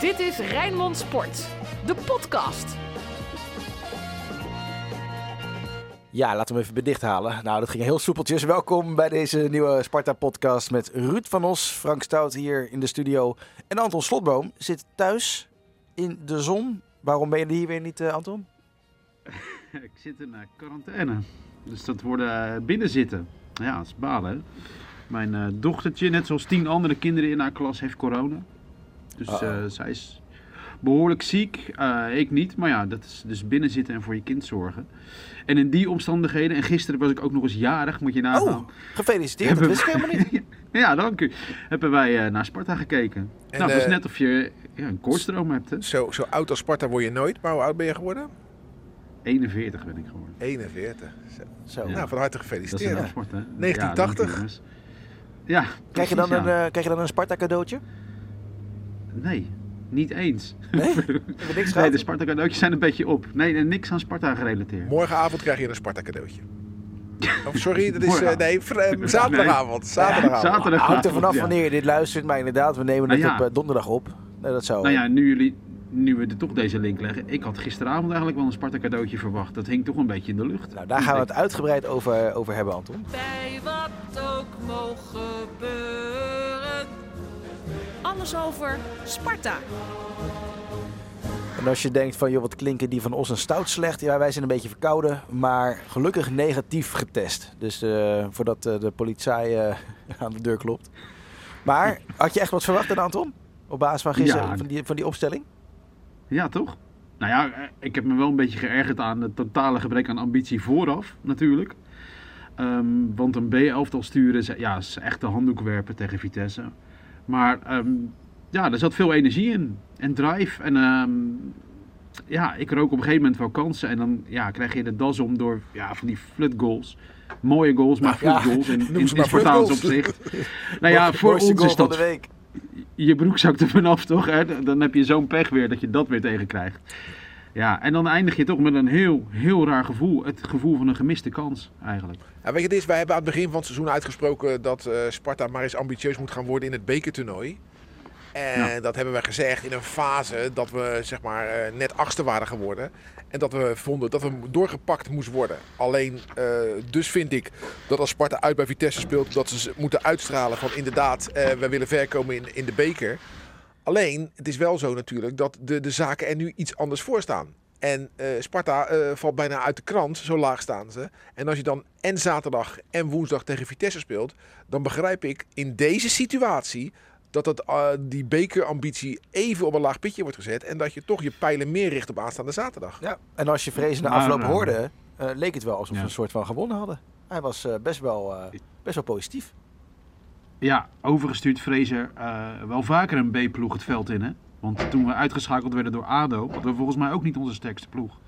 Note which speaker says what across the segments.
Speaker 1: Dit is Rijnmond Sport, de podcast.
Speaker 2: Ja, laten we hem even bedicht halen. Nou, dat ging heel soepeltjes. Welkom bij deze nieuwe Sparta-podcast met Ruud van Os, Frank Stout hier in de studio. En Anton Slotboom zit thuis in de zon. Waarom ben je er hier weer niet, eh, Anton?
Speaker 3: Ik zit in eh, quarantaine. Dus dat worden eh, binnenzitten. Ja, dat is balen. hè. Mijn dochtertje, net zoals tien andere kinderen in haar klas, heeft corona. Dus eh, zij is behoorlijk ziek. Eh, ik niet. Maar ja, dat is dus binnenzitten en voor je kind zorgen. En in die omstandigheden, en gisteren was ik ook nog eens jarig, moet je nagaan.
Speaker 2: Oh, gefeliciteerd. Dat wist ik helemaal niet.
Speaker 3: ja, dank u. Hebben wij eh, naar Sparta gekeken.
Speaker 4: En,
Speaker 3: nou, het is net of je ja, een koortsdroom hebt, hè?
Speaker 4: Zo, zo oud als Sparta word je nooit. Maar hoe oud ben je geworden?
Speaker 3: 41 ben ik geworden.
Speaker 4: 41. Zo.
Speaker 2: Zo.
Speaker 3: Ja.
Speaker 4: Nou, van harte
Speaker 3: Dat is
Speaker 4: gefeliciteerd.
Speaker 3: een sport, hè?
Speaker 4: 1980.
Speaker 3: Ja,
Speaker 2: Krijg je dan een, krijg je dan een Sparta cadeautje?
Speaker 3: Nee, niet eens.
Speaker 2: Nee? Niks
Speaker 3: Nee, de Sparta cadeautjes zijn een beetje op. Nee, nee, niks aan Sparta gerelateerd.
Speaker 4: Morgenavond krijg je een Sparta cadeautje. Oh, sorry, dat is... eh, nee, vr- zaterdagavond. Zaterdagavond.
Speaker 3: Zaterdag.
Speaker 2: Hangt er vanaf
Speaker 3: Ja.
Speaker 2: wanneer je dit luistert. Maar inderdaad, we nemen het
Speaker 3: Nou ja.
Speaker 2: op eh, donderdag op. Nee, dat zou...
Speaker 3: Nou ja, nu, jullie, nu we er toch deze link leggen. Ik had gisteravond eigenlijk wel een Sparta cadeautje verwacht. Dat hing toch een beetje in de lucht.
Speaker 2: Nou, daar gaan we het uitgebreid over, over hebben, Anton.
Speaker 1: Bij wat ook mogen gebeuren. Alles over Sparta.
Speaker 2: En als je denkt van, joh, wat klinken die van Os en Stout slecht. Ja, wij zijn een beetje verkouden, maar gelukkig negatief getest. Dus eh, voordat eh, de politie eh, aan de deur klopt. Maar, had je echt wat verwacht dan, Anton? Op basis van gisteren,
Speaker 3: Ja.
Speaker 2: van, die, van die opstelling?
Speaker 3: Ja, toch? Nou ja, ik heb me wel een beetje geërgerd aan het totale gebrek aan ambitie vooraf, natuurlijk. Ehm, want een B-elftal sturen, is- ja, is echt de handdoek werpen tegen Vitesse. Maar ehm, ja, er zat veel energie in en drive. En ehm, ja, ik rook op een gegeven moment wel kansen. En dan ja, krijg je de das om door ja, van die flut goals. Mooie goals, maar
Speaker 2: Ja,
Speaker 3: flut goals in, in, Spartaans opzicht. Nou ja, voor ons
Speaker 2: goal
Speaker 3: is
Speaker 2: van
Speaker 3: dat
Speaker 2: de week.
Speaker 3: je broek zakt er vanaf, toch? Hè? Dan- Dan heb je zo'n pech weer dat je dat weer tegenkrijgt. Ja, en dan eindig je toch met een heel, heel raar gevoel. Het gevoel van een gemiste kans, eigenlijk.
Speaker 4: Ja, weet je, is, wij hebben aan het begin van het seizoen uitgesproken dat eh, Sparta maar eens ambitieus moet gaan worden in het bekertoernooi. En
Speaker 3: Ja.
Speaker 4: dat hebben we gezegd in een fase dat we zeg maar eh, net achtste waren geworden. En dat we vonden dat we doorgepakt moest worden. Alleen, eh, dus vind ik dat als Sparta uit bij Vitesse speelt, dat ze moeten uitstralen van inderdaad, we willen ver komen in, in de beker. Alleen, het is wel zo natuurlijk dat de, de zaken er nu iets anders voor staan. En eh, Sparta eh, valt bijna uit de krant, zo laag staan ze. En als je dan en zaterdag en woensdag tegen Vitesse speelt, dan begrijp ik in deze situatie dat het, eh, die bekerambitie even op een laag pitje wordt gezet. En dat je toch je pijlen meer richt op aanstaande zaterdag.
Speaker 2: Ja, en als je vrees in de
Speaker 3: Maar,
Speaker 2: afloop
Speaker 3: eh,
Speaker 2: hoorde, eh, leek het wel alsof we
Speaker 3: ja.
Speaker 2: een soort van gewonnen hadden. Hij was eh, best, wel, eh, best wel positief.
Speaker 3: Ja, overgestuurd Fraser eh, wel vaker een B-ploeg het veld in, hè? Want toen we uitgeschakeld werden door ADO, hadden we volgens mij ook niet onze sterkste ploeg.
Speaker 2: Een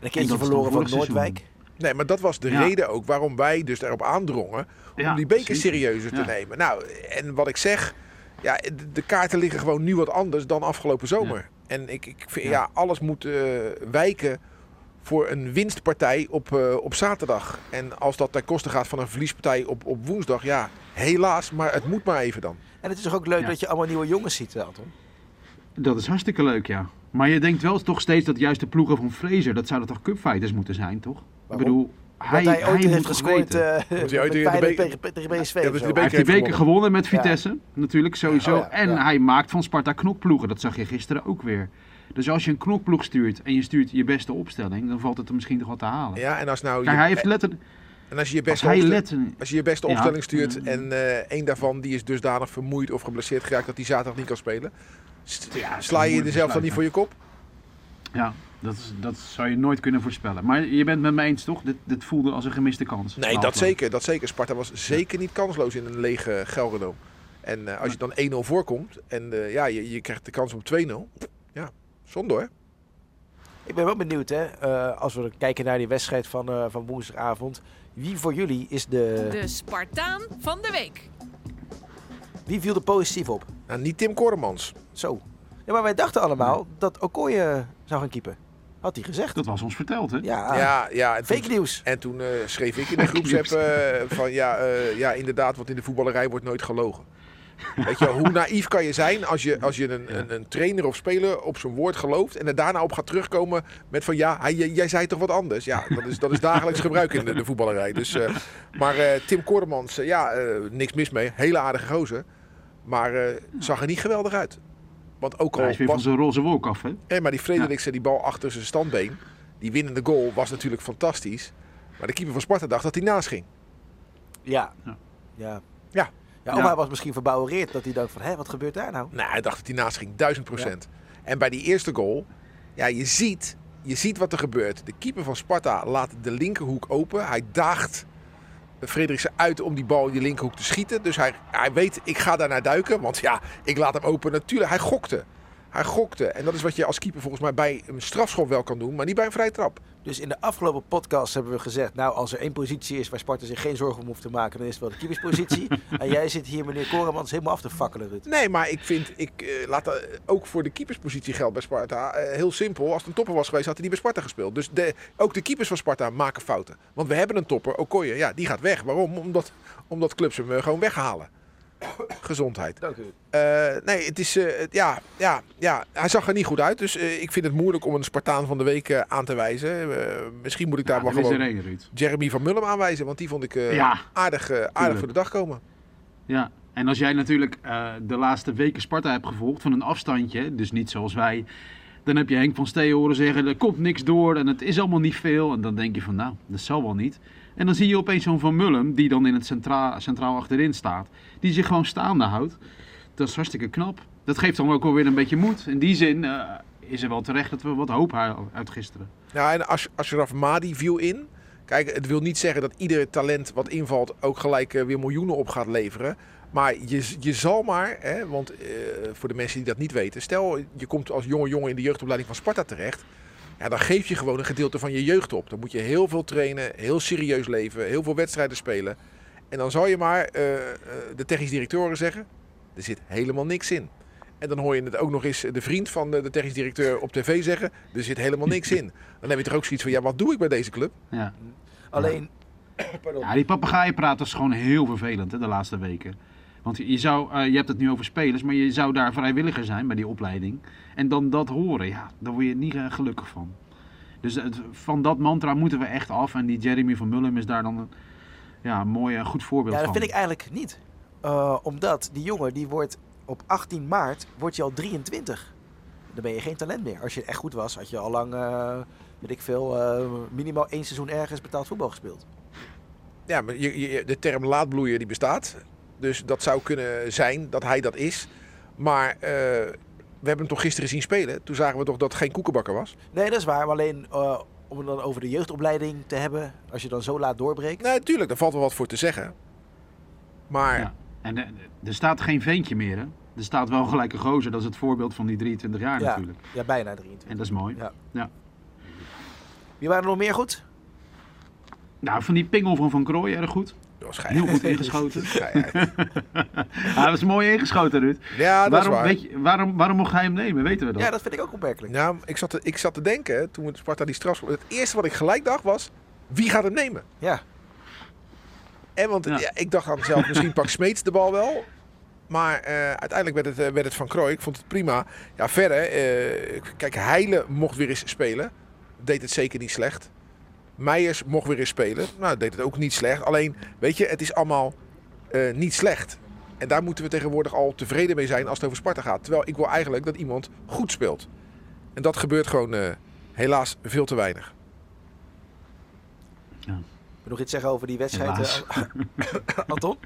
Speaker 3: En
Speaker 2: keertje verloren van Noordwijk.
Speaker 4: Nee, maar dat was de
Speaker 3: Ja.
Speaker 4: reden ook waarom wij dus erop aandrongen om
Speaker 3: Ja,
Speaker 4: die beker
Speaker 3: precies.
Speaker 4: serieuzer te
Speaker 3: Ja.
Speaker 4: nemen. Nou, en wat ik zeg, ja, de- kaarten liggen gewoon nu wat anders dan afgelopen zomer. En ik, ik vind, ja.
Speaker 3: Ja.
Speaker 4: alles moet eh, wijken voor een winstpartij op, eh, op zaterdag. En als dat ten koste gaat van een verliespartij op, op woensdag, ja, helaas, maar het moet maar even dan.
Speaker 2: En het is toch ook leuk
Speaker 3: Ja.
Speaker 2: dat je allemaal nieuwe jongens ziet, eh, Anton?
Speaker 3: Dat is hartstikke leuk, ja. Maar je denkt wel toch steeds dat juist de ploegen van Fraser, dat zouden toch cupfighters moeten zijn, toch?
Speaker 2: Waarom?
Speaker 3: Ik bedoel, hij,
Speaker 2: hij ooit
Speaker 3: moet
Speaker 2: heeft
Speaker 3: toch
Speaker 2: gescoord eh
Speaker 4: hij ooit de beker-
Speaker 2: tegen.
Speaker 4: Ja, de
Speaker 3: Hij heeft die
Speaker 4: heeft
Speaker 3: beker
Speaker 4: gewonnen.
Speaker 3: gewonnen met
Speaker 2: Ja.
Speaker 3: Vitesse, natuurlijk sowieso.
Speaker 2: Oh ja,
Speaker 3: en
Speaker 2: ja.
Speaker 3: hij maakt van Sparta knokploegen, dat zag je gisteren ook weer. Dus als je een knokploeg stuurt en je stuurt je beste opstelling, dan valt het er misschien toch wat te halen.
Speaker 4: Ja, en als nou
Speaker 3: Kijk,
Speaker 4: je,
Speaker 3: hij heeft letterlijk...
Speaker 4: en als je je beste. Als je je beste opstelling stuurt
Speaker 3: Mm.
Speaker 4: en eh één daarvan die is dusdanig vermoeid of geblesseerd geraakt dat hij zaterdag niet kan spelen. sla je jezelf dan niet voor je kop?
Speaker 3: Ja, dat, is, dat zou je nooit kunnen voorspellen. Maar je bent met me eens, toch? Dit, dit voelde als een gemiste kans.
Speaker 4: Nee, dat zeker, dat zeker. Sparta was zeker niet kansloos in een lege Gelredome. En eh, als je dan 1-0 voorkomt en eh, ja, je, je krijgt de kans op 2-0. Ja, zonde hoor.
Speaker 2: Ik ben wel benieuwd, hè, eh, als we kijken naar die wedstrijd van, eh, van woensdagavond. Wie voor jullie is de...
Speaker 1: De Spartaan van de week.
Speaker 2: Wie viel er positief op?
Speaker 4: Nou, niet Tim Koremans.
Speaker 2: Zo. Ja, maar wij dachten allemaal dat Okoye zou gaan keepen. Had hij gezegd.
Speaker 3: Dat was ons verteld, hè?
Speaker 2: Ja,
Speaker 4: ja, ja. En toen,
Speaker 2: fake nieuws.
Speaker 4: en toen eh, schreef ik in de groepsapp van ja, eh, ja, inderdaad, want in de voetballerij wordt nooit gelogen. Weet je, hoe naïef kan je zijn als je, als je een, een, een trainer of speler op zijn woord gelooft en er daarna op gaat terugkomen met van ja, hij, jij, zei toch wat anders. Ja, dat is, dat is dagelijks gebruik in de, de voetballerij. Dus, eh, maar eh, Tim Kortemans, eh, ja, eh, niks mis mee. Hele aardige gozer. Maar eh, zag er niet geweldig uit. Want ook
Speaker 3: Hij
Speaker 4: al
Speaker 3: is weer van zijn roze wolk af, hè?
Speaker 4: maar die Frederiksen, die bal achter zijn standbeen, die winnende goal was natuurlijk fantastisch. Maar de keeper van Sparta dacht dat hij naast ging.
Speaker 2: Ja.
Speaker 3: Ja.
Speaker 2: Ja.
Speaker 4: Ja.
Speaker 2: Ja,
Speaker 3: Ja.
Speaker 2: hij was misschien verbouwereerd dat hij dacht van, hé, wat gebeurt daar nou?
Speaker 4: Nou, hij dacht dat hij naast ging, duizend procent. En bij die eerste goal, ja, je ziet, je ziet wat er gebeurt. De keeper van Sparta laat de linkerhoek open. Hij daagt Frederiksen uit om die bal in die linkerhoek te schieten. Dus hij, hij weet, ik ga daar naar duiken. Want ja, ik laat hem open. Natuurlijk, hij gokte. Hij gokte. En dat is wat je als keeper volgens mij bij een strafschop wel kan doen, maar niet bij een vrije trap.
Speaker 2: Dus in de afgelopen podcast hebben we gezegd, nou, als er één positie is waar Sparta zich geen zorgen om hoeft te maken, dan is het wel de keeperspositie. en jij zit hier, meneer Koremans, helemaal af te fakkelen, Ruud.
Speaker 4: Nee, maar ik vind, ik eh, laat dat ook voor de keeperspositie geldt bij Sparta. eh, heel simpel, als het een topper was geweest, had hij niet bij Sparta gespeeld. Dus de, ook de keepers van Sparta maken fouten. Want we hebben een topper, Okoye, ja, die gaat weg. Waarom? Omdat, omdat clubs hem eh, gewoon weghalen. Gezondheid.
Speaker 2: Dank u.
Speaker 4: Eh, nee, het is, eh, ja, ja, ja, hij zag er niet goed uit. Dus eh, ik vind het moeilijk om een Spartaan van de week aan te wijzen. Misschien moet ik daar
Speaker 3: Ja,
Speaker 4: wel gewoon. Jeremy van Mullum aanwijzen. Want die vond ik
Speaker 3: Ja.
Speaker 4: aardig, aardig voor de dag komen.
Speaker 3: Ja, en als jij natuurlijk de laatste weken Sparta hebt gevolgd van een afstandje, dus niet zoals wij, dan heb je Henk van Stee horen zeggen, er komt niks door en het is allemaal niet veel. En dan denk je van, nou, dat zal wel niet. En dan zie je opeens zo'n Van Mullum, die dan in het centra centraal achterin staat, die zich gewoon staande houdt. Dat is hartstikke knap. Dat geeft dan ook wel weer een beetje moed. In die zin eh, is er wel terecht dat we wat hoop uit gisteren.
Speaker 4: Nou, en Ash- Ashraf Madi viel in. Kijk, het wil niet zeggen dat ieder talent wat invalt ook gelijk eh, weer miljoenen op gaat leveren. Maar je, je zal maar, hè, want eh, voor de mensen die dat niet weten. Stel, je komt als jonge jongen in de jeugdopleiding van Sparta terecht. Ja, dan geef je gewoon een gedeelte van je jeugd op. Dan moet je heel veel trainen, heel serieus leven, heel veel wedstrijden spelen. En dan zal je maar eh, eh, de technisch directeuren zeggen, er zit helemaal niks in. En dan hoor je het ook nog eens de vriend van de de technisch directeur op tv zeggen, er zit helemaal niks in. Dan heb je toch ook zoiets van, ja, wat doe ik bij deze club?
Speaker 3: Ja.
Speaker 2: Alleen, pardon.
Speaker 3: Ja, die papegaaienpraat is gewoon heel vervelend hè, de laatste weken. Want je, zou, eh, je hebt het nu over spelers, maar je zou daar vrijwilliger zijn bij die opleiding. En dan dat horen, ja, daar word je niet eh, gelukkig van. Dus het, van dat mantra moeten we echt af. En die Jeremy van Mullum is daar dan een, ja, mooi en goed voorbeeld
Speaker 2: Ja, dat
Speaker 3: van.
Speaker 2: vind ik eigenlijk niet. Eh, omdat die jongen, die wordt op 18 maart, wordt je al 23. Dan ben je geen talent meer. Als je echt goed was, had je al lang, eh, weet ik veel, eh, minimaal één seizoen ergens betaald voetbal gespeeld.
Speaker 4: Ja, maar je, je- de term laadbloeier die bestaat. Dus dat zou kunnen zijn dat hij dat is. Maar eh, we hebben hem toch gisteren zien spelen. Toen zagen we toch dat het geen koekenbakker was.
Speaker 2: Nee, dat is waar. Maar alleen eh, om het dan over de jeugdopleiding te hebben, als je dan zo laat doorbreekt.
Speaker 4: Nee, natuurlijk, daar valt wel wat voor te zeggen. Maar
Speaker 3: Ja. En eh, er staat geen veentje meer, hè? Er staat wel gelijk een gozer, dat is het voorbeeld van die 23 jaar
Speaker 2: Ja.
Speaker 3: natuurlijk.
Speaker 2: Ja, bijna 23.
Speaker 3: En dat is mooi.
Speaker 2: Ja.
Speaker 3: Ja.
Speaker 2: Wie waren er nog meer goed?
Speaker 3: Nou, van die pingel van Van Krooij erg goed.
Speaker 4: Was
Speaker 3: Heel goed ingeschoten.
Speaker 4: Ja, ja.
Speaker 3: Hij was mooi ingeschoten, Ruud.
Speaker 4: Ja, dat
Speaker 3: waarom,
Speaker 4: is waar.
Speaker 3: Weet je, waarom, waarom mocht hij hem nemen? Weten we dat?
Speaker 2: Ja, dat vind ik ook opmerkelijk.
Speaker 4: Nou, ik zat, te, ik zat te denken, toen Sparta die strafschop... Het eerste wat ik gelijk dacht was, wie gaat hem nemen?
Speaker 2: Ja,
Speaker 4: En want
Speaker 3: Ja.
Speaker 4: ja, ik dacht aan mezelf, misschien pakt Smeets de bal wel. Maar eh, uiteindelijk werd het, eh, werd het Van Krooi. Ik vond het prima. Ja, verder. eh, kijk, Heile mocht weer eens spelen. Deed het zeker niet slecht. Meijers mocht weer eens spelen. Nou, deed het ook niet slecht. Alleen, weet je, het is allemaal eh, niet slecht. En daar moeten we tegenwoordig al tevreden mee zijn als het over Sparta gaat. Terwijl ik wil eigenlijk dat iemand goed speelt. En dat gebeurt gewoon eh, helaas veel te weinig.
Speaker 2: wil je nog iets zeggen over die wedstrijd, eh, Anton?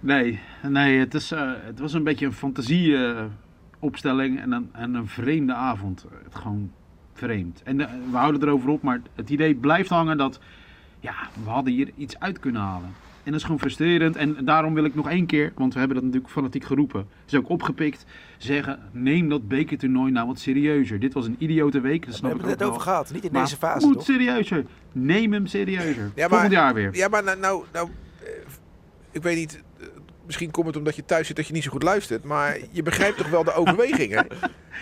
Speaker 3: Nee, nee het, is, eh, het was een beetje een fantasieopstelling en, een, en een vreemde avond. Het gewoon vreemd. En eh, we houden erover op, maar het idee blijft hangen dat ja, we hadden hier iets uit kunnen halen. En dat is gewoon frustrerend. En daarom wil ik nog één keer, want we hebben dat natuurlijk fanatiek geroepen, is ook opgepikt, zeggen: neem dat bekertoernooi nou wat serieuzer. Dit was een idiote week, dat
Speaker 2: We
Speaker 3: snap
Speaker 2: hebben
Speaker 3: ik
Speaker 2: het net over gehad. Niet in
Speaker 3: Maar
Speaker 2: deze fase,
Speaker 3: moet
Speaker 2: toch?
Speaker 3: serieuzer. Neem hem serieuzer.
Speaker 4: maar-
Speaker 3: Volgend jaar weer.
Speaker 4: Ja, maar nou, nou, nou ik weet niet. Misschien komt het omdat je thuis zit dat je niet zo goed luistert. Maar je begrijpt toch wel de overwegingen?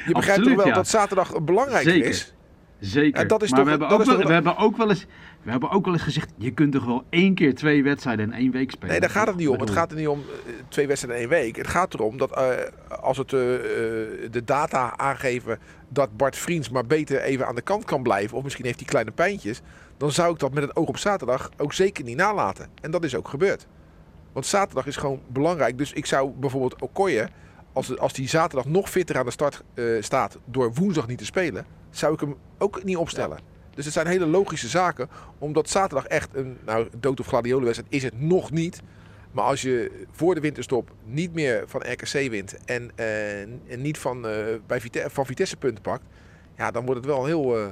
Speaker 4: Je begrijpt
Speaker 3: Absoluut,
Speaker 4: toch wel
Speaker 3: ja.
Speaker 4: dat zaterdag belangrijker
Speaker 3: Zeker.
Speaker 4: is?
Speaker 3: Zeker.
Speaker 4: Ja, dat is
Speaker 3: maar
Speaker 4: toch-
Speaker 3: we, hebben
Speaker 4: dat
Speaker 3: ook
Speaker 4: is
Speaker 3: wel,
Speaker 4: toch-
Speaker 3: we, hebben ook wel eens, we hebben ook wel eens gezegd, je kunt toch wel één keer twee wedstrijden in één week spelen.
Speaker 4: Nee, daar gaat het niet om. Het gaat er niet om eh, twee wedstrijden in één week. Het gaat erom dat eh, als het, eh, de data aangeven dat Bart Vriends maar beter even aan de kant kan blijven, of misschien heeft hij kleine pijntjes, dan zou ik dat met het oog op zaterdag ook zeker niet nalaten. En dat is ook gebeurd. Want zaterdag is gewoon belangrijk. Dus ik zou bijvoorbeeld Okoye, als, als die zaterdag nog fitter aan de start eh, staat door woensdag niet te spelen, zou ik hem ook niet opstellen. Dus het zijn hele logische zaken, omdat zaterdag echt een nou, dood- of gladiolenwedstrijd is het nog niet. Maar als je voor de winterstop niet meer van RKC wint en, eh, en niet van, eh, bij Vite- van Vitesse punten pakt, ja, dan wordt het wel heel. eh,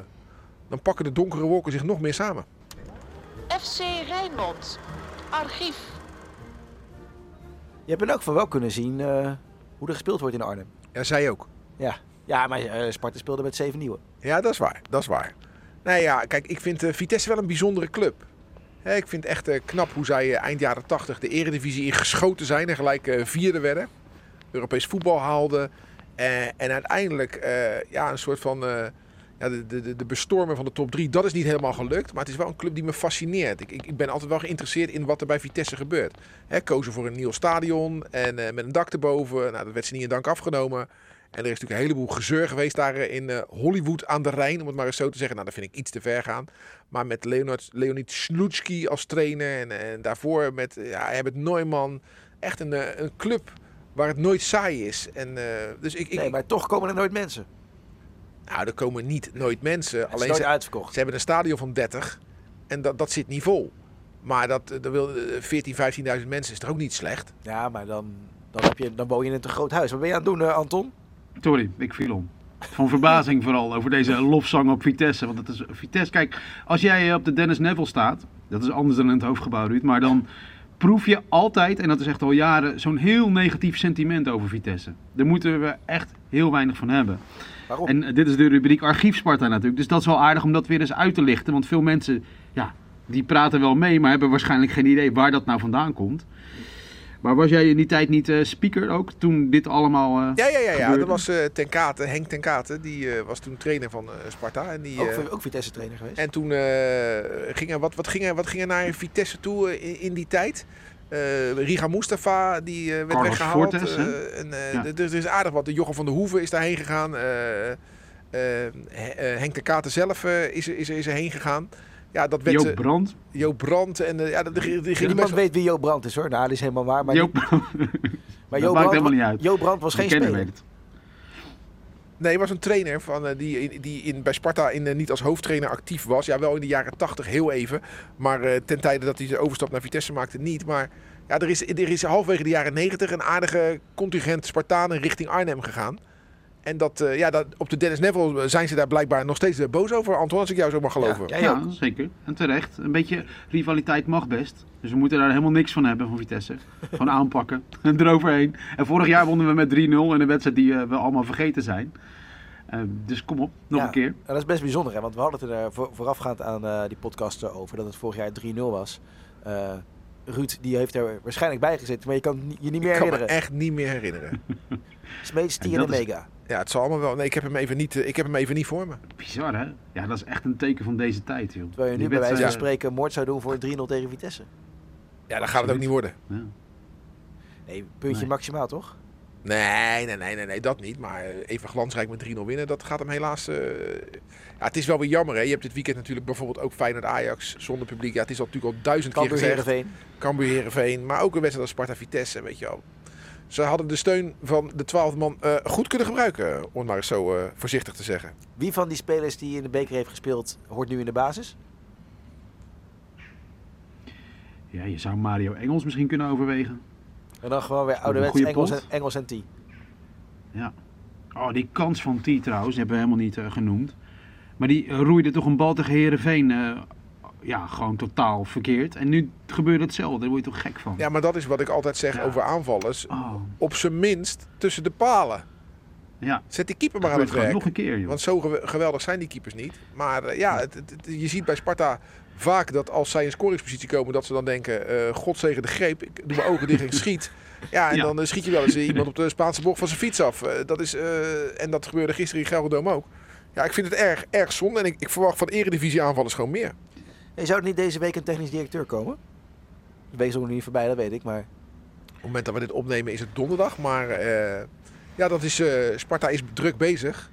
Speaker 4: dan pakken de donkere wolken zich nog meer samen.
Speaker 5: FC Rijnmond. Archief.
Speaker 2: Je hebt er ook van wel kunnen zien eh, hoe er gespeeld wordt in Arnhem.
Speaker 4: Ja, zij ook.
Speaker 2: Ja, ja maar eh, Sparta speelde met zeven nieuwe.
Speaker 4: Ja, dat is waar. Dat is waar. Nee, ja, kijk, ik vind eh, Vitesse wel een bijzondere club. Hè, ik vind het echt knap hoe zij eind jaren 80 de eredivisie ingeschoten zijn en gelijk vierde werden. Europees voetbal haalden. En uiteindelijk ja, een soort van ja, de, de, de bestormen van de top 3. Dat is niet helemaal gelukt. Maar het is wel een club die me fascineert. Ik, ik, ik ben altijd wel geïnteresseerd in wat er bij Vitesse gebeurt. Hè, kozen voor een nieuw stadion en eh, met een dak erboven. Nou, dat werd ze niet in dank afgenomen. En er is natuurlijk een heleboel gezeur geweest daar eh, in eh, Hollywood aan de Rijn, om het maar eens zo te zeggen. Nou, dat vind ik iets te ver gaan. Maar met Leonard, Leonid Slutski als trainer en, en daarvoor met ja, Herbert Neumann. Echt een, een club waar het nooit saai is. En, dus ik, ik,
Speaker 2: Nee, maar toch komen er nooit mensen.
Speaker 4: Nou, er komen niet nooit mensen.
Speaker 2: Het is
Speaker 4: Alleen
Speaker 2: nooit
Speaker 4: ze,
Speaker 2: uitverkocht.
Speaker 4: ze hebben een stadion van 30 en dat, dat zit niet vol. Maar dat, dat wil eh, 14, 15.000 mensen is toch ook niet slecht?
Speaker 2: Ja, maar dan, dan, heb je, dan woon je in een te groot huis. Wat ben je aan het doen, eh, Anton?
Speaker 3: Sorry, ik viel om. Van verbazing vooral over deze lofzang op Vitesse. Want het is Vitesse. Kijk, als jij eh, op de Dennis Neville staat, dat is anders dan in het hoofdgebouw, Ruud, maar dan proef je altijd, en dat is echt al jaren, zo'n heel negatief sentiment over Vitesse. Daar moeten we echt heel weinig van hebben.
Speaker 2: Waarom?
Speaker 3: En eh, dit is de rubriek Archief Sparta natuurlijk. Dus dat is wel aardig om dat weer eens uit te lichten. Want veel mensen, ja, die praten wel mee, maar hebben waarschijnlijk geen idee waar dat nou vandaan komt. Maar was jij in die tijd niet eh, speaker ook, toen dit allemaal eh,
Speaker 4: Ja, ja, ja. ja.
Speaker 3: gebeurde?
Speaker 4: Dat was eh Ten Kate, Henk Ten Kate. Die eh, was toen trainer van eh, Sparta. En, die,
Speaker 2: ook, ook Vitesse trainer geweest.
Speaker 4: en toen eh, ging er, wat, wat, ging er, wat ging er naar Vitesse toe in, in die tijd? Eh, Riga Mustafa die eh, werd
Speaker 3: Carlos
Speaker 4: weggehaald.
Speaker 3: Fortes, hè?
Speaker 4: eh, en, eh,
Speaker 3: Ja.
Speaker 4: d- Er is aardig wat. De Jochem van der Hoeven is daarheen gegaan. eh, eh, He- eh, Henk de Katen zelf eh, is, er- is, is er heen gegaan. Ja, dat werd
Speaker 3: Joop Brandt.
Speaker 4: Joop Brandt. En ja, dat, die, die ging
Speaker 2: Niemand
Speaker 4: best
Speaker 2: weet wie Joop Brandt is hoor. Nou, dat is helemaal waar. Maar,
Speaker 3: Joop,
Speaker 2: die- maar
Speaker 3: dat
Speaker 2: Joop,
Speaker 3: maakt
Speaker 2: Brandt,
Speaker 3: helemaal niet uit.
Speaker 2: Joop Brandt was geen speler.
Speaker 4: Nee, was een trainer van, eh, die, die in, bij Sparta in, eh, niet als hoofdtrainer actief was. Ja, wel in de jaren 80 heel even. Maar eh, ten tijde dat hij de overstap naar Vitesse maakte niet. Maar ja, er is, er is halverwege de jaren 90 een aardige contingent Spartanen richting Arnhem gegaan. En dat, eh, ja, dat, op de Dennis Neville zijn ze daar blijkbaar nog steeds eh, boos over, Anton, als ik jou zo mag geloven.
Speaker 2: Ja,
Speaker 3: Ja, zeker. En terecht. Een beetje rivaliteit mag best. Dus we moeten daar helemaal niks van hebben van Vitesse. Gewoon aanpakken. En eroverheen. En vorig jaar wonnen we met 3-0 in een wedstrijd die eh, we allemaal vergeten zijn. Eh, dus kom op, nog
Speaker 2: Ja.
Speaker 3: een keer.
Speaker 2: En dat is best bijzonder, hè? want we hadden het er voor, voorafgaand aan eh, die podcast over dat het vorig jaar 3-0 was. Eh, Ruud die heeft er waarschijnlijk bij gezeten, maar je kan je niet meer
Speaker 4: ik kan me
Speaker 2: herinneren.
Speaker 4: echt niet meer herinneren.
Speaker 2: Smeets,
Speaker 3: En is-
Speaker 2: Mega.
Speaker 4: Ja, het zal allemaal wel. Nee, ik heb hem even niet, eh, ik heb hem even niet voor me.
Speaker 3: Bizar hè? Ja, dat is echt een teken van deze tijd joh.
Speaker 2: Terwijl je nu bij wijze van spreken moord zou doen voor 3-0 tegen Vitesse.
Speaker 4: Ja, dan gaat het ook niet worden.
Speaker 3: Ja.
Speaker 2: Nee, puntje
Speaker 3: Nee.
Speaker 2: maximaal toch?
Speaker 4: Nee, nee, nee, nee, nee, dat niet. Maar eh, even glansrijk met 3-0 winnen, dat gaat hem helaas... eh, Ja, het is wel weer jammer, hè. Je hebt dit weekend natuurlijk bijvoorbeeld ook Feyenoord-Ajax zonder publiek. Ja, het is al natuurlijk al duizend keer
Speaker 2: Cambuur
Speaker 4: gezegd. Cambuur Heerenveen. Maar ook een wedstrijd als Sparta-Vitesse, weet je wel. Ze hadden de steun van de twaalfde man eh, goed kunnen gebruiken, om het maar eens zo eh, voorzichtig te zeggen.
Speaker 2: Wie van die spelers die in de beker heeft gespeeld, hoort nu in de basis?
Speaker 3: ja, je zou Mario Engels misschien kunnen overwegen.
Speaker 2: En dan gewoon weer ouderwets Engels en. Engels en T.
Speaker 3: Ja. Oh, die kans van T trouwens, die hebben we helemaal niet eh, genoemd. Maar die eh, roeide toch een bal tegen Herenveen. Ja, gewoon totaal verkeerd. En nu gebeurt hetzelfde, daar word je toch gek van.
Speaker 4: Ja, maar dat is wat ik altijd zeg
Speaker 3: Ja.
Speaker 4: over aanvallers.
Speaker 3: Oh,
Speaker 4: Op zijn minst tussen de palen.
Speaker 3: ja.
Speaker 4: Zet die keeper maar aan het werk.
Speaker 3: nog een keer, joh.
Speaker 4: Want zo gewe- geweldig zijn die keepers niet. Maar eh, ja, het, het- het- je ziet bij Sparta vaak dat als zij in scoringspositie komen, dat ze dan denken: eh God zegen de greep, ik doe mijn ogen dicht en ik schiet. Ja, en
Speaker 3: Ja.
Speaker 4: dan eh, schiet je wel eens iemand op de Spaanse bocht van zijn fiets af. Dat is, en dat gebeurde gisteren in Gelredome ook. Ja, ik vind het erg, erg zonde. En ik, ik verwacht van eredivisie aanvallers gewoon meer.
Speaker 2: Hey, zou er niet deze week een technisch directeur komen? De week is nog niet voorbij, dat weet ik. Maar
Speaker 4: Op het moment dat we dit opnemen is het donderdag. Maar eh, ja, dat is, eh, Sparta is druk bezig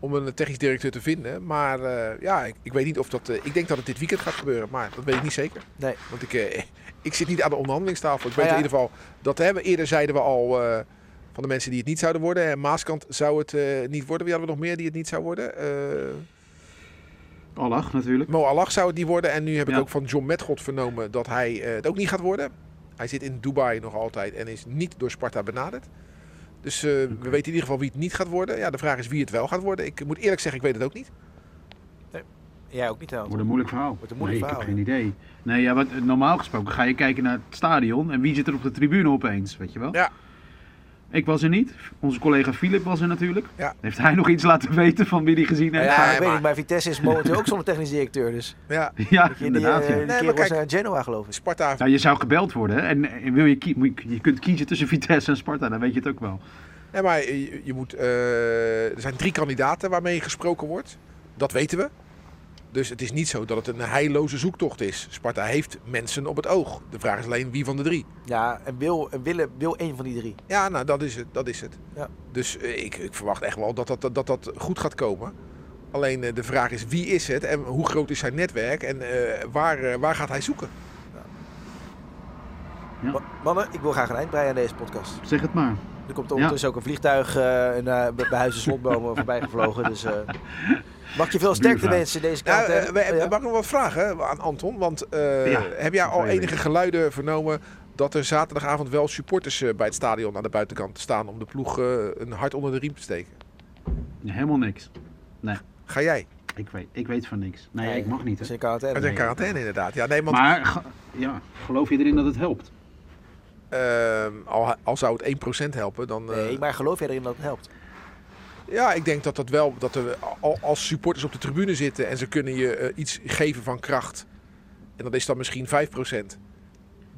Speaker 4: om een technisch directeur te vinden. Maar eh, ja, ik, ik weet niet of dat... ik denk dat het dit weekend gaat gebeuren, maar dat weet ik niet zeker.
Speaker 2: nee.
Speaker 4: Want ik, ik zit niet aan de onderhandelingstafel. Ik weet
Speaker 2: ja.
Speaker 4: in ieder geval dat we hebben. Eerder zeiden we al van de mensen die het niet zouden worden. En Maaskant zou het niet worden. Wie hadden we nog meer die het niet zou worden? Eh
Speaker 3: Allah natuurlijk.
Speaker 4: Mo Allah zou het niet worden. En nu heb ik
Speaker 3: Ja.
Speaker 4: ook van John Metgod vernomen dat hij eh, het ook niet gaat worden. Hij zit in Dubai nog altijd en is niet door Sparta benaderd. Dus eh, we weten in ieder geval wie het niet gaat worden. Ja, de vraag is wie het wel gaat worden. Ik moet eerlijk zeggen, ik weet het ook niet.
Speaker 2: Jij ook niet trouwens.
Speaker 3: Wordt een moeilijk verhaal.
Speaker 2: Wordt een moeilijk
Speaker 3: nee,
Speaker 2: verhaal,
Speaker 3: ik heb geen idee. Nee, ja, wat, normaal gesproken ga je kijken naar het stadion en wie zit er op de tribune opeens, weet je wel?
Speaker 4: Ja.
Speaker 3: Ik was er niet. Onze collega Philip was er natuurlijk.
Speaker 4: Ja.
Speaker 3: Heeft hij nog iets laten weten van wie hij gezien heeft?
Speaker 2: Ja,
Speaker 4: Nee,
Speaker 2: ik weet
Speaker 4: maar-
Speaker 2: niet, maar Vitesse is momenteel ook zonder technisch directeur. Dus
Speaker 4: Ja,
Speaker 3: Ja, inderdaad.
Speaker 2: eh,
Speaker 3: ja.
Speaker 2: die
Speaker 4: maar
Speaker 2: kerel was
Speaker 4: kijk-
Speaker 2: naar Genoa geloof ik.
Speaker 4: Sparta.
Speaker 3: Nou, je zou gebeld worden hè, en, en wil je, je, kunt kiezen tussen Vitesse en Sparta, dan weet je het ook wel.
Speaker 4: Nee, maar je, je moet, eh, er zijn drie kandidaten waarmee gesproken wordt. Dat weten we. Dus het is niet zo dat het een heilloze zoektocht is. Sparta heeft mensen op het oog. De vraag is alleen wie van de drie.
Speaker 2: Ja, en wil, en willen, wil één van die drie.
Speaker 4: Ja, nou, dat is het. Dat is het.
Speaker 2: Ja.
Speaker 4: Dus eh, ik, ik verwacht echt wel dat dat, dat, dat, dat goed gaat komen. Alleen eh, de vraag is wie is het en hoe groot is zijn netwerk en eh, waar, waar gaat hij zoeken?
Speaker 3: Ja.
Speaker 2: Ma- Mannen, ik wil graag een eind breien aan deze podcast.
Speaker 3: Zeg het maar.
Speaker 2: Er komt ondertussen ook een vliegtuig eh, en, eh, bij Huizen Slotbomen voorbij gevlogen. Dus eh, mag je veel sterkte wensen deze
Speaker 4: Nou,
Speaker 2: kant.
Speaker 4: eh,
Speaker 2: hè?
Speaker 4: we,
Speaker 2: ja?
Speaker 4: Mag ik nog wat vragen aan Anton? Want eh,
Speaker 3: Ja,
Speaker 4: heb jij al
Speaker 3: je
Speaker 4: enige geluiden vernomen dat er zaterdagavond wel supporters eh, bij het stadion aan de buitenkant staan om de ploeg eh, een hart onder de riem te steken?
Speaker 3: Helemaal niks.
Speaker 4: Ga jij?
Speaker 3: Ik weet, ik weet van niks. Nee,
Speaker 2: Nee,
Speaker 3: ik mag niet.
Speaker 2: Dat
Speaker 3: Hè.
Speaker 2: is in quarantaine.
Speaker 4: Uit een quarantaine inderdaad. Ja, nee, want
Speaker 3: Maar ge- ja, geloof je erin dat het helpt?
Speaker 4: ehm, al, al zou het 1% helpen, dan... eh,
Speaker 2: Nee, maar geloof jij erin dat het helpt?
Speaker 4: Ja, ik denk dat dat wel, dat er al- als supporters op de tribune zitten en ze kunnen je eh, iets geven van kracht. En dat is dan misschien 5%.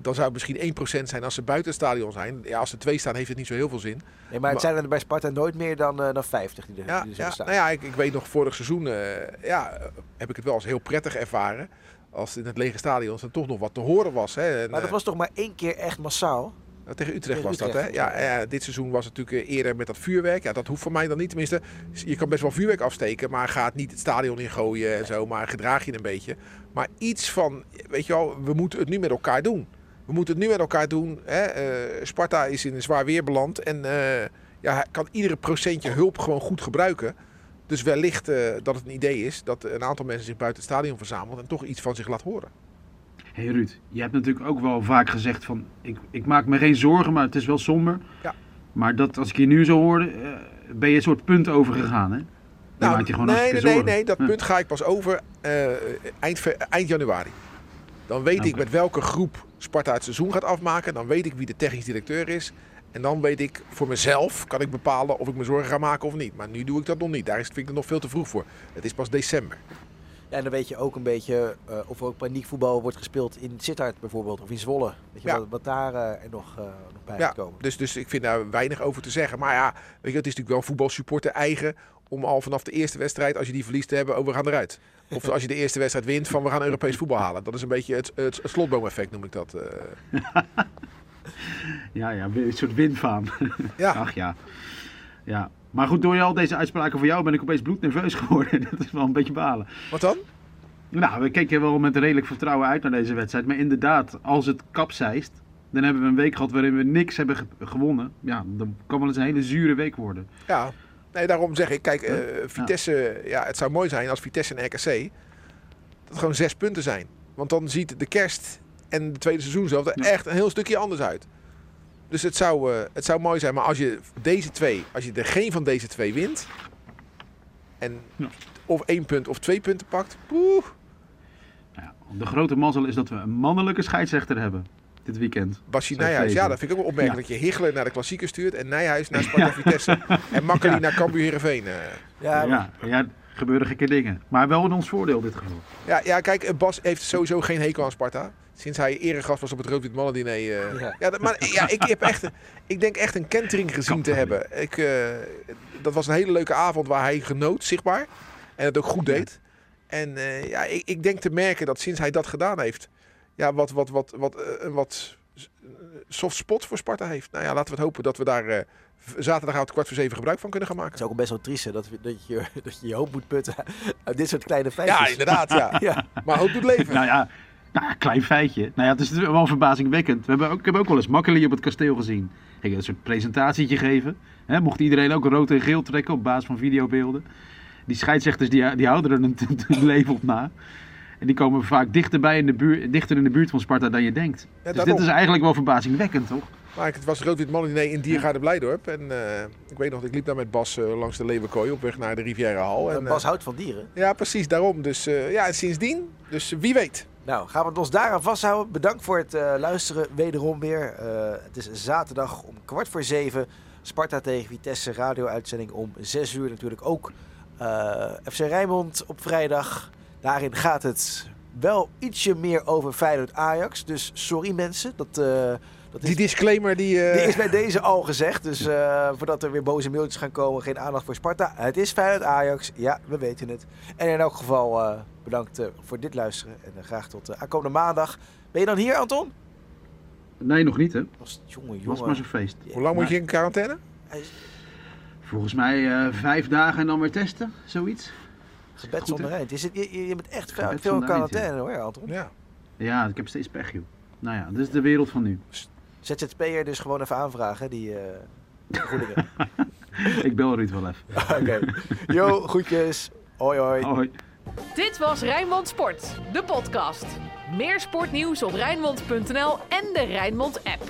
Speaker 4: Dan zou het misschien 1% zijn als ze buiten het stadion zijn. Ja, als er twee staan heeft het niet zo heel veel zin.
Speaker 2: Nee, maar het
Speaker 4: Maar-
Speaker 2: zijn er bij Sparta nooit meer dan, eh, dan 50 die er,
Speaker 4: Ja,
Speaker 2: die er
Speaker 4: ja,
Speaker 2: staan.
Speaker 4: nou ja ik, ik weet nog vorig seizoen eh, ja, heb ik het wel als heel prettig ervaren. Als in het lege stadion er toch nog wat te horen was. Hè. En,
Speaker 2: maar dat was toch maar één keer echt massaal?
Speaker 4: Nou, tegen Utrecht was dat, hè? Ja,
Speaker 2: ja.
Speaker 4: ja, dit seizoen was het natuurlijk eh, eerder met dat vuurwerk. Ja, dat hoeft voor mij dan niet. Tenminste, je kan best wel vuurwerk afsteken, maar ga het niet het stadion ingooien en zo. Maar gedraag je een beetje. Maar iets van, weet je wel, we moeten het nu met elkaar doen. We moeten het nu met elkaar doen. Hè? eh, Sparta is in een zwaar weer beland en eh, ja, kan iedere procentje hulp gewoon goed gebruiken. Dus wellicht eh, dat het een idee is dat een aantal mensen zich buiten het stadion verzamelt en toch iets van zich laat horen.
Speaker 3: Hey Ruud, je hebt natuurlijk ook wel vaak gezegd van... Ik, ik maak me geen zorgen, maar het is wel somber.
Speaker 4: Ja.
Speaker 3: Maar dat, als ik je nu zo hoorde, eh, ben je een soort punt overgegaan, hè? Je gewoon
Speaker 4: nee, nee, nee, nee, dat
Speaker 3: Ja.
Speaker 4: punt ga ik pas over eh, eind, eind januari. Dan weet ik met welke groep Sparta het seizoen gaat afmaken. Dan weet ik wie de technisch directeur is. En dan weet ik voor mezelf, kan ik bepalen of ik me zorgen ga maken of niet. Maar nu doe ik dat nog niet. Daar is, vind ik het nog veel te vroeg voor. Het is pas december.
Speaker 2: Ja, en dan weet je ook een beetje eh, of er ook paniekvoetbal wordt gespeeld in Sittard bijvoorbeeld. Of in Zwolle. Weet je,
Speaker 4: Ja.
Speaker 2: wat, wat daar eh, nog, eh, nog bij
Speaker 4: Ja,
Speaker 2: gaat komen.
Speaker 4: dus, dus ik vind daar weinig over te zeggen. Maar ja, weet je, het is natuurlijk wel voetbalsupporter eigen om al vanaf de eerste wedstrijd, als je die verliest te hebben, over we gaan eruit. Of als je de eerste wedstrijd wint, van we gaan Europees voetbal halen. Dat is een beetje het, het, het slotboom-effect, noem ik dat. eh.
Speaker 3: Ja, ja, een soort winfaan.
Speaker 4: ja.
Speaker 3: Ach ja. Ja. Maar goed, door al deze uitspraken van jou ben ik opeens bloednerveus geworden. Dat is wel een beetje balen.
Speaker 4: Wat dan?
Speaker 3: Nou, we keken wel met redelijk vertrouwen uit naar deze wedstrijd. Maar inderdaad, als het kapseist, dan hebben we een week gehad waarin we niks hebben ge- gewonnen. Ja, dan kan wel eens een hele zure week worden.
Speaker 4: Ja, nee, daarom zeg ik, kijk, eh, Vitesse, ja. het zou mooi zijn als Vitesse en RKC dat gewoon zes punten zijn. Want dan ziet de kerst en de tweede seizoen zelf er
Speaker 3: Ja.
Speaker 4: echt een heel stukje anders uit. Dus het zou, eh, het zou mooi zijn, maar als je deze twee, als je er geen van deze twee wint en
Speaker 3: Ja.
Speaker 4: of één punt of twee punten pakt, poeh,
Speaker 3: Nou ja, de grote mazzel is dat we een mannelijke scheidsrechter hebben dit weekend.
Speaker 4: Basje Nijhuis. Ja, dat vind ik ook wel opmerkelijk. Dat je Hichelen naar de klassieker stuurt en Nijhuis naar Sparta Vitesse. En Makkeli
Speaker 3: Ja.
Speaker 4: naar Cambuur Heerenveen. eh.
Speaker 2: Ja,
Speaker 3: Ja, ja, er gebeuren gekke dingen. Maar wel in ons voordeel dit geval.
Speaker 4: Ja, ja, kijk, eh, Bas heeft sowieso geen hekel aan Sparta. Sinds hij eregast was op het Rood-Wit Mannen-diner. eh.
Speaker 2: Ja.
Speaker 4: ja. dat- maar ja, ik, heb echt, een- ik denk echt een kentering gezien te hebben. Ik, eh, dat was een hele leuke avond waar hij genoot, zichtbaar. En het ook goed deed. En eh, ja, ik, ik denk te merken dat sinds hij dat gedaan heeft, ja, wat, wat, wat, wat, een wat soft spot voor Sparta heeft. Nou ja, laten we het hopen dat we daar eh, zaterdagavond kwart voor zeven gebruik van kunnen gaan
Speaker 2: Het
Speaker 4: maken.
Speaker 2: is ook best wel triest dat, we- dat, je, dat je je hoop moet putten uit dit soort kleine feitjes.
Speaker 4: Ja, inderdaad. Ja.
Speaker 2: Ja.
Speaker 4: Maar hoop doet leven.
Speaker 3: Nou ja, nou ja, klein feitje. Nou ja, het is wel verbazingwekkend. We hebben ook, ik heb ook wel eens Makkeli op het kasteel gezien. Ging een soort presentatietje geven. Hè, mocht iedereen ook rood en geel trekken op basis van videobeelden. Die scheidsrechters die, die houden er een, een leven op na. En die komen vaak dichterbij in de buurt, dichter in de buurt van Sparta dan je denkt. dus dit is eigenlijk wel verbazingwekkend, toch?
Speaker 4: Maar ik- het was rood-wit mannen in Diergaarde Blijdorp. En eh, ik weet nog, ik liep daar met Bas eh, langs de Leeuwenkooi op weg naar de Riviera Hal. En,
Speaker 2: En
Speaker 4: eh,
Speaker 2: Bas houdt van dieren.
Speaker 4: ja, precies, daarom. Dus eh, ja, en sindsdien. Dus wie weet.
Speaker 2: Nou, gaan we het ons daaraan vasthouden. Bedankt voor het eh, luisteren wederom weer. Eh, het is zaterdag om kwart voor zeven. Sparta tegen Vitesse radio-uitzending om zes uur natuurlijk ook. eh, FC Rijnmond op vrijdag. Daarin gaat het wel ietsje meer over Feyenoord-Ajax. Dus sorry mensen, dat, dat is
Speaker 4: Die disclaimer die... eh,
Speaker 2: Die is bij deze al gezegd. Dus eh, voordat er weer boze mailtjes gaan komen, geen aandacht voor Sparta. Het is Feyenoord Ajax. Ja, we weten het. En in elk geval eh, bedankt voor dit luisteren. En graag tot aankomende maandag. Ben je dan hier, Anton?
Speaker 3: Nee, nog niet hè.
Speaker 2: Was, jongen,
Speaker 3: Was maar
Speaker 2: jongen.
Speaker 3: zo'n feest.
Speaker 4: Hoe lang moet je in quarantaine?
Speaker 3: Volgens mij eh, vijf dagen en dan weer testen, zoiets.
Speaker 2: gebed
Speaker 3: Goed,
Speaker 2: zonder eind. Je, zit, je, je bent echt veel,
Speaker 3: Gebed
Speaker 2: veel in
Speaker 3: eind,
Speaker 2: quarantaine hoor, Anton.
Speaker 4: Ja.
Speaker 3: Ja, ik heb steeds pech joh. Nou ja, dit is de wereld van nu.
Speaker 2: ZZP'er dus gewoon even aanvragen, die eh vergoedingen.
Speaker 3: Ik bel Ruud wel even.
Speaker 2: Oké. Yo, groetjes. Hoi hoi.
Speaker 3: Hoi.
Speaker 1: Dit was Rijnmond Sport, de podcast. Meer sportnieuws op Rijnmond.nl en de Rijnmond app.